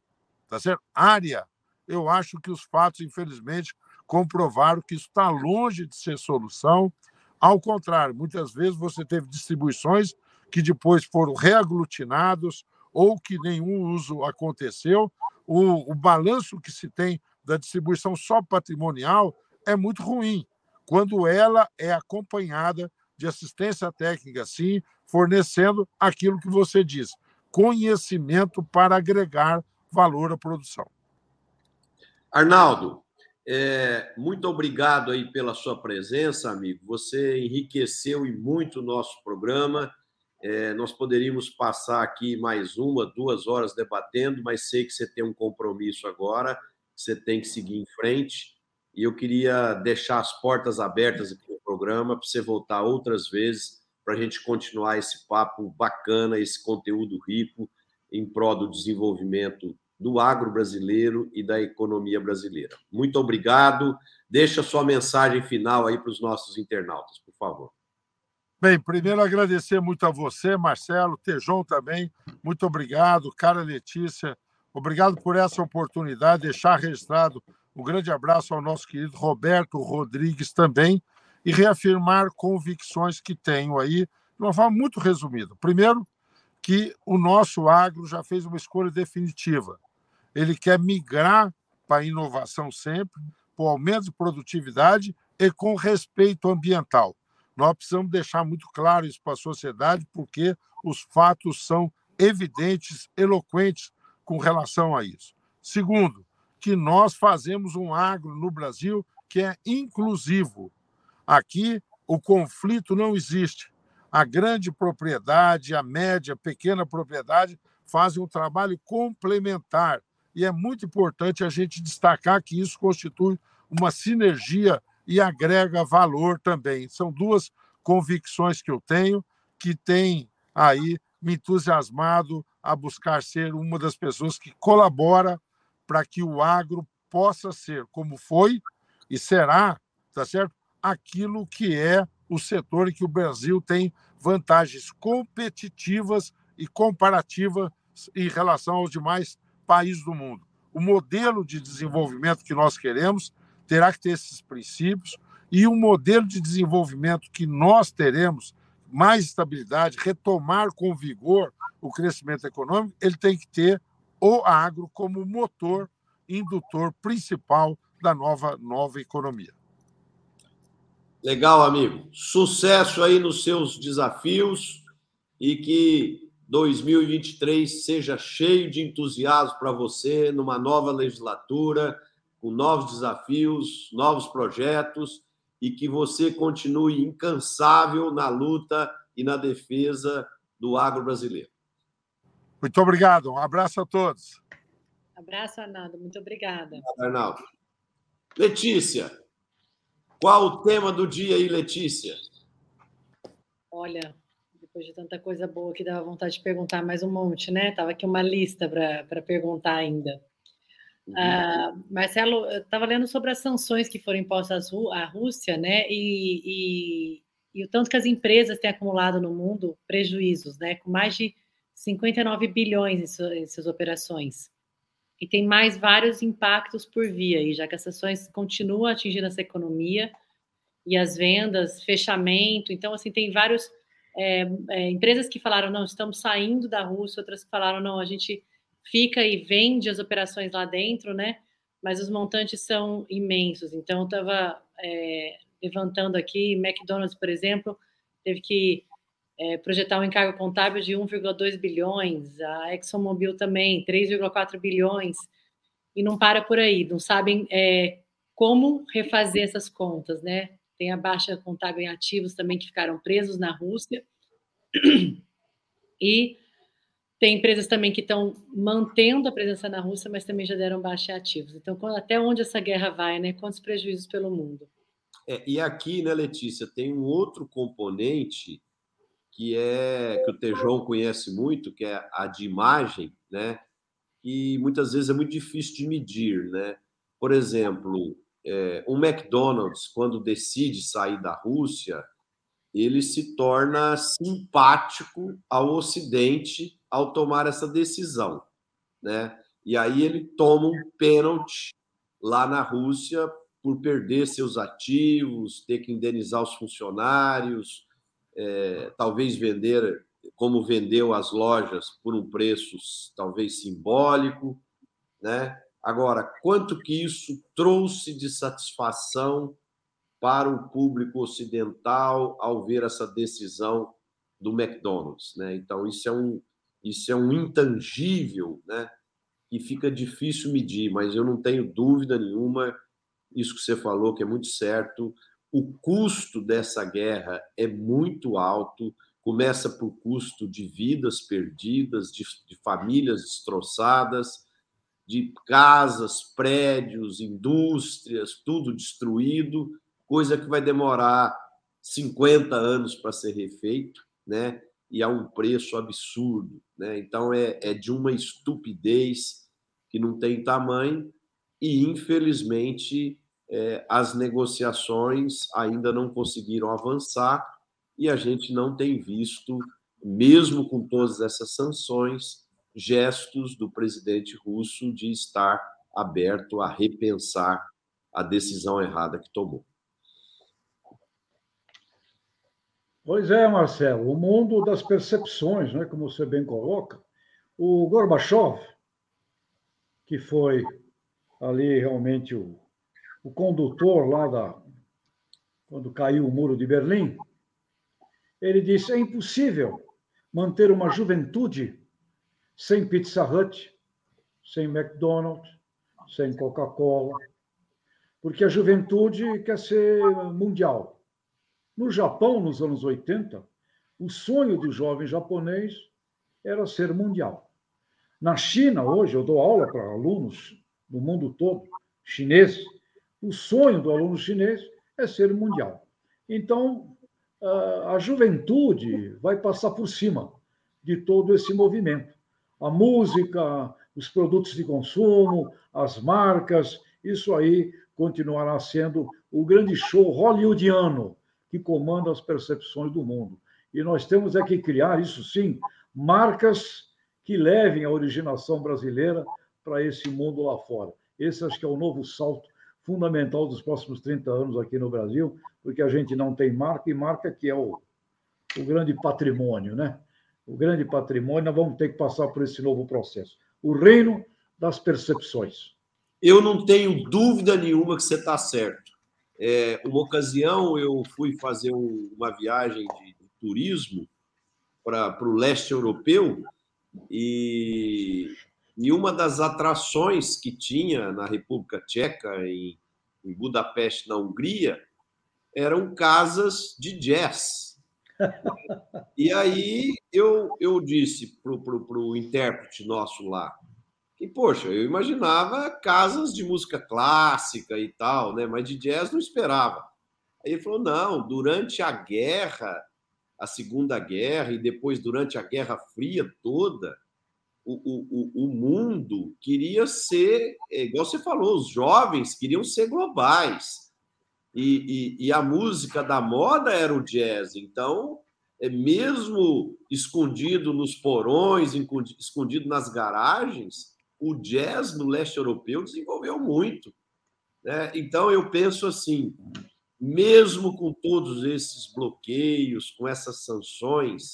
tá certo? área eu acho que os fatos, infelizmente, comprovaram que isso está longe de ser solução. Ao contrário, muitas vezes você teve distribuições que depois foram reaglutinados ou que nenhum uso aconteceu. O, o balanço que se tem da distribuição só patrimonial é muito ruim, quando ela é acompanhada de assistência técnica, sim, fornecendo aquilo que você diz, conhecimento para agregar valor à produção. Arnaldo, é, muito obrigado aí pela sua presença, amigo. Você enriqueceu e muito o nosso programa. É, nós poderíamos passar aqui mais uma, duas horas debatendo, mas sei que você tem um compromisso agora, você tem que seguir em frente. E eu queria deixar as portas abertas aqui no programa para você voltar outras vezes para a gente continuar esse papo bacana, esse conteúdo rico em prol do desenvolvimento do agro brasileiro e da economia brasileira. Muito obrigado. Deixa sua mensagem final aí para os nossos internautas, por favor. Bem, primeiro agradecer muito a você, Marcelo, Tejon também. Muito obrigado, cara Letícia. Obrigado por essa oportunidade, deixar registrado um grande abraço ao nosso querido Roberto Rodrigues também e reafirmar convicções que tenho aí de uma forma muito resumida. Primeiro, que o nosso agro já fez uma escolha definitiva. Ele quer migrar para a inovação sempre, para o aumento de produtividade e com respeito ambiental. Nós precisamos deixar muito claro isso para a sociedade, porque os fatos são evidentes, eloquentes com relação a isso. Segundo, que nós fazemos um agro no Brasil que é inclusivo. Aqui o conflito não existe a grande propriedade, a média, a pequena propriedade fazem um trabalho complementar. E é muito importante a gente destacar que isso constitui uma sinergia e agrega valor também. São duas convicções que eu tenho que têm aí me entusiasmado a buscar ser uma das pessoas que colabora para que o agro possa ser, como foi e será, tá certo? Aquilo que é o setor em que o Brasil tem vantagens competitivas e comparativas em relação aos demais país do mundo. O modelo de desenvolvimento que nós queremos terá que ter esses princípios e o modelo de desenvolvimento que nós teremos, mais estabilidade, retomar com vigor o crescimento econômico, ele tem que ter o agro como motor indutor principal da nova, nova economia. Legal, amigo. Sucesso aí nos seus desafios e que 2023 seja cheio de entusiasmo para você numa nova legislatura, com novos desafios, novos projetos e que você continue incansável na luta e na defesa do agro brasileiro. Muito obrigado. Um abraço a todos. Abraço, Arnaldo. Muito obrigada. Obrigado, Arnaldo. Letícia, qual o tema do dia aí, Letícia? Olha, depois de tanta coisa boa que dava vontade de perguntar mais um monte, né? Tava aqui uma lista para perguntar ainda. Uhum. Uh, Marcelo, eu estava lendo sobre as sanções que foram impostas à Rússia, né? E, e, e, o tanto que as empresas têm acumulado no mundo prejuízos, né? Com mais de 59 bilhões em, suas, em suas operações. E tem mais vários impactos por via, aí, já que as sanções continuam atingindo essa economia e as vendas, fechamento. Então, assim, tem vários é, é, empresas que falaram, não, estamos saindo da Rússia, outras que falaram, não, a gente fica e vende as operações lá dentro, né? Mas os montantes são imensos. Então, eu estava é, levantando aqui, McDonald's, por exemplo, teve que é, projetar um encargo contábil de 1,2 bilhões, a ExxonMobil também, 3,4 bilhões, e não para por aí, não sabem é, como refazer essas contas, né? Tem a baixa contábil em ativos também que ficaram presos na Rússia, e tem empresas também que estão mantendo a presença na Rússia, mas também já deram baixa em ativos. Então, até onde essa guerra vai, né? Quantos prejuízos pelo mundo? É, e aqui, né, Letícia, tem um outro componente que é que o Tejão conhece muito, que é a de imagem, né? E muitas vezes é muito difícil de medir, né? Por exemplo, é, um McDonald's quando decide sair da Rússia, ele se torna simpático ao Ocidente ao tomar essa decisão, né? E aí ele toma um pênalti lá na Rússia por perder seus ativos, ter que indenizar os funcionários, é, talvez vender como vendeu as lojas por um preço talvez simbólico, né? Agora, quanto que isso trouxe de satisfação para o público ocidental ao ver essa decisão do McDonald's, né? Então isso é um isso é um intangível, né? Que fica difícil medir, mas eu não tenho dúvida nenhuma isso que você falou que é muito certo o custo dessa guerra é muito alto, começa por custo de vidas perdidas, de, de famílias destroçadas, de casas, prédios, indústrias, tudo destruído, coisa que vai demorar 50 anos para ser refeito, né? E a um preço absurdo, né? Então é, é de uma estupidez que não tem tamanho e infelizmente é, as negociações ainda não conseguiram avançar e a gente não tem visto, mesmo com todas essas sanções, gestos do presidente russo de estar aberto a repensar a decisão errada que tomou. Pois é, Marcelo, o mundo das percepções, né, como você bem coloca. O Gorbachev, que foi ali realmente o o condutor lá da. Quando caiu o muro de Berlim, ele disse: é impossível manter uma juventude sem Pizza Hut, sem McDonald's, sem Coca-Cola, porque a juventude quer ser mundial. No Japão, nos anos 80, o sonho do jovem japonês era ser mundial. Na China, hoje, eu dou aula para alunos do mundo todo, chineses, o sonho do aluno chinês é ser mundial. Então, a juventude vai passar por cima de todo esse movimento. A música, os produtos de consumo, as marcas, isso aí continuará sendo o grande show hollywoodiano que comanda as percepções do mundo. E nós temos é que criar, isso sim, marcas que levem a originação brasileira para esse mundo lá fora. Esse acho que é o novo salto fundamental dos próximos 30 anos aqui no Brasil, porque a gente não tem marca, e marca que é o, o grande patrimônio, né? O grande patrimônio, nós vamos ter que passar por esse novo processo. O reino das percepções. Eu não tenho dúvida nenhuma que você está certo. É, uma ocasião eu fui fazer um, uma viagem de, de turismo para o leste europeu e, e uma das atrações que tinha na República Tcheca, em, em Budapeste, na Hungria, eram casas de jazz. E aí eu, eu disse para o intérprete nosso lá, e, poxa, eu imaginava casas de música clássica e tal, né? Mas de jazz não esperava. Aí ele falou: não, durante a guerra, a Segunda Guerra, e depois durante a Guerra Fria toda, o, o, o mundo queria ser, é, igual você falou, os jovens queriam ser globais. E, e, e a música da moda era o jazz. Então, é mesmo escondido nos porões, escondido nas garagens, o jazz no leste europeu desenvolveu muito. Né? Então, eu penso assim: mesmo com todos esses bloqueios, com essas sanções,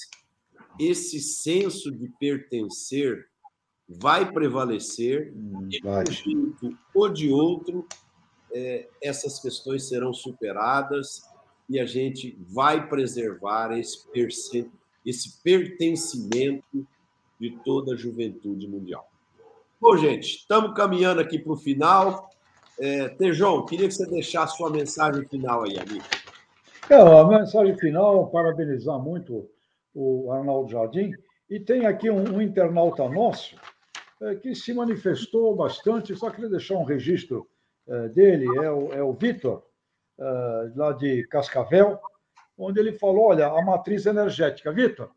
esse senso de pertencer vai prevalecer, hum, de um jeito ou de outro, é, essas questões serão superadas e a gente vai preservar esse, esse pertencimento de toda a juventude mundial. Bom, gente, estamos caminhando aqui para o final. É, Tejão, queria que você deixasse sua mensagem final aí, amigo. É, a mensagem final, parabenizar muito o Arnaldo Jardim. E tem aqui um, um internauta nosso é, que se manifestou bastante, só queria deixar um registro dele, é o, é o Vitor, é, lá de Cascavel, onde ele falou: olha, a matriz energética. Vitor,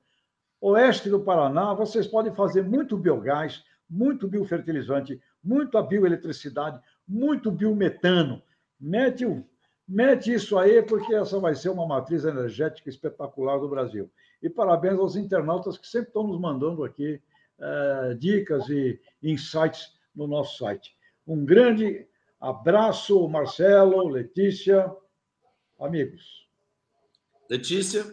oeste do Paraná, vocês podem fazer muito biogás, muito biofertilizante, muita bioeletricidade, muito biometano. Mete, mete isso aí, porque essa vai ser uma matriz energética espetacular do Brasil. E parabéns aos internautas que sempre estão nos mandando aqui uh, dicas e insights no nosso site. Um grande abraço, Marcelo, Letícia, amigos. Letícia?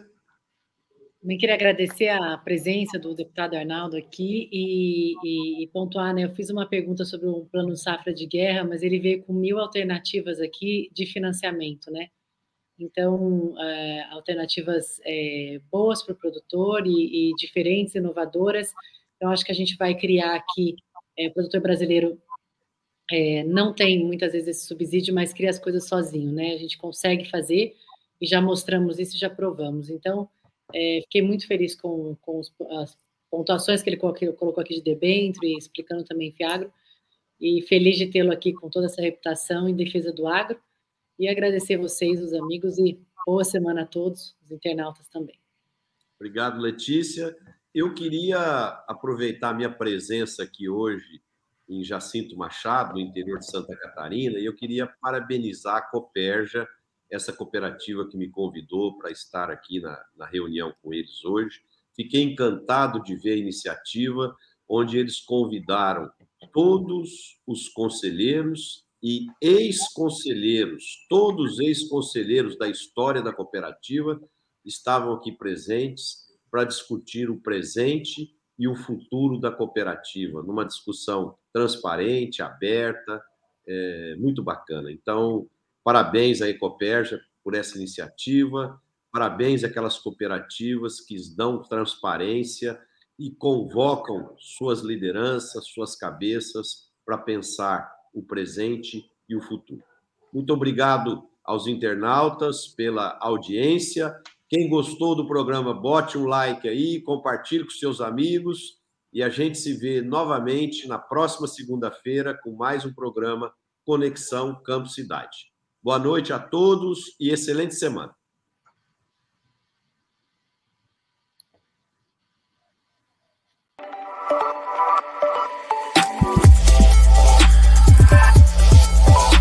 Também queria agradecer a presença do deputado Arnaldo aqui e, e, e, pontuar, né? Eu fiz uma pergunta sobre o plano safra de guerra, mas ele veio com mil alternativas aqui de financiamento, né? Então, é, alternativas é, boas para o produtor e, e, diferentes, inovadoras. Então, acho que a gente vai criar aqui, é, o produtor brasileiro é, não tem muitas vezes esse subsídio, mas cria as coisas sozinho, né? A gente consegue fazer e já mostramos isso, já provamos. Então, é, fiquei muito feliz com, com os, as pontuações que ele colocou aqui de debênture, explicando também Fiagro, e feliz de tê-lo aqui com toda essa reputação em defesa do agro, e agradecer vocês, os amigos, e boa semana a todos, os internautas também. Obrigado, Letícia. Eu queria aproveitar a minha presença aqui hoje em Jacinto Machado, no interior de Santa Catarina, e eu queria parabenizar a Coperja, essa cooperativa que me convidou para estar aqui na, na reunião com eles hoje. Fiquei encantado de ver a iniciativa, onde eles convidaram todos os conselheiros e ex-conselheiros, todos ex-conselheiros da história da cooperativa estavam aqui presentes para discutir o presente e o futuro da cooperativa, numa discussão transparente, aberta, é, muito bacana. Então, Parabéns à Ecoperja por essa iniciativa, parabéns àquelas cooperativas que dão transparência e convocam suas lideranças, suas cabeças para pensar o presente e o futuro. Muito obrigado aos internautas pela audiência. Quem gostou do programa, bote um like aí, compartilhe com seus amigos e a gente se vê novamente na próxima segunda-feira com mais um programa Conexão Campo Cidade. Boa noite a todos e excelente semana.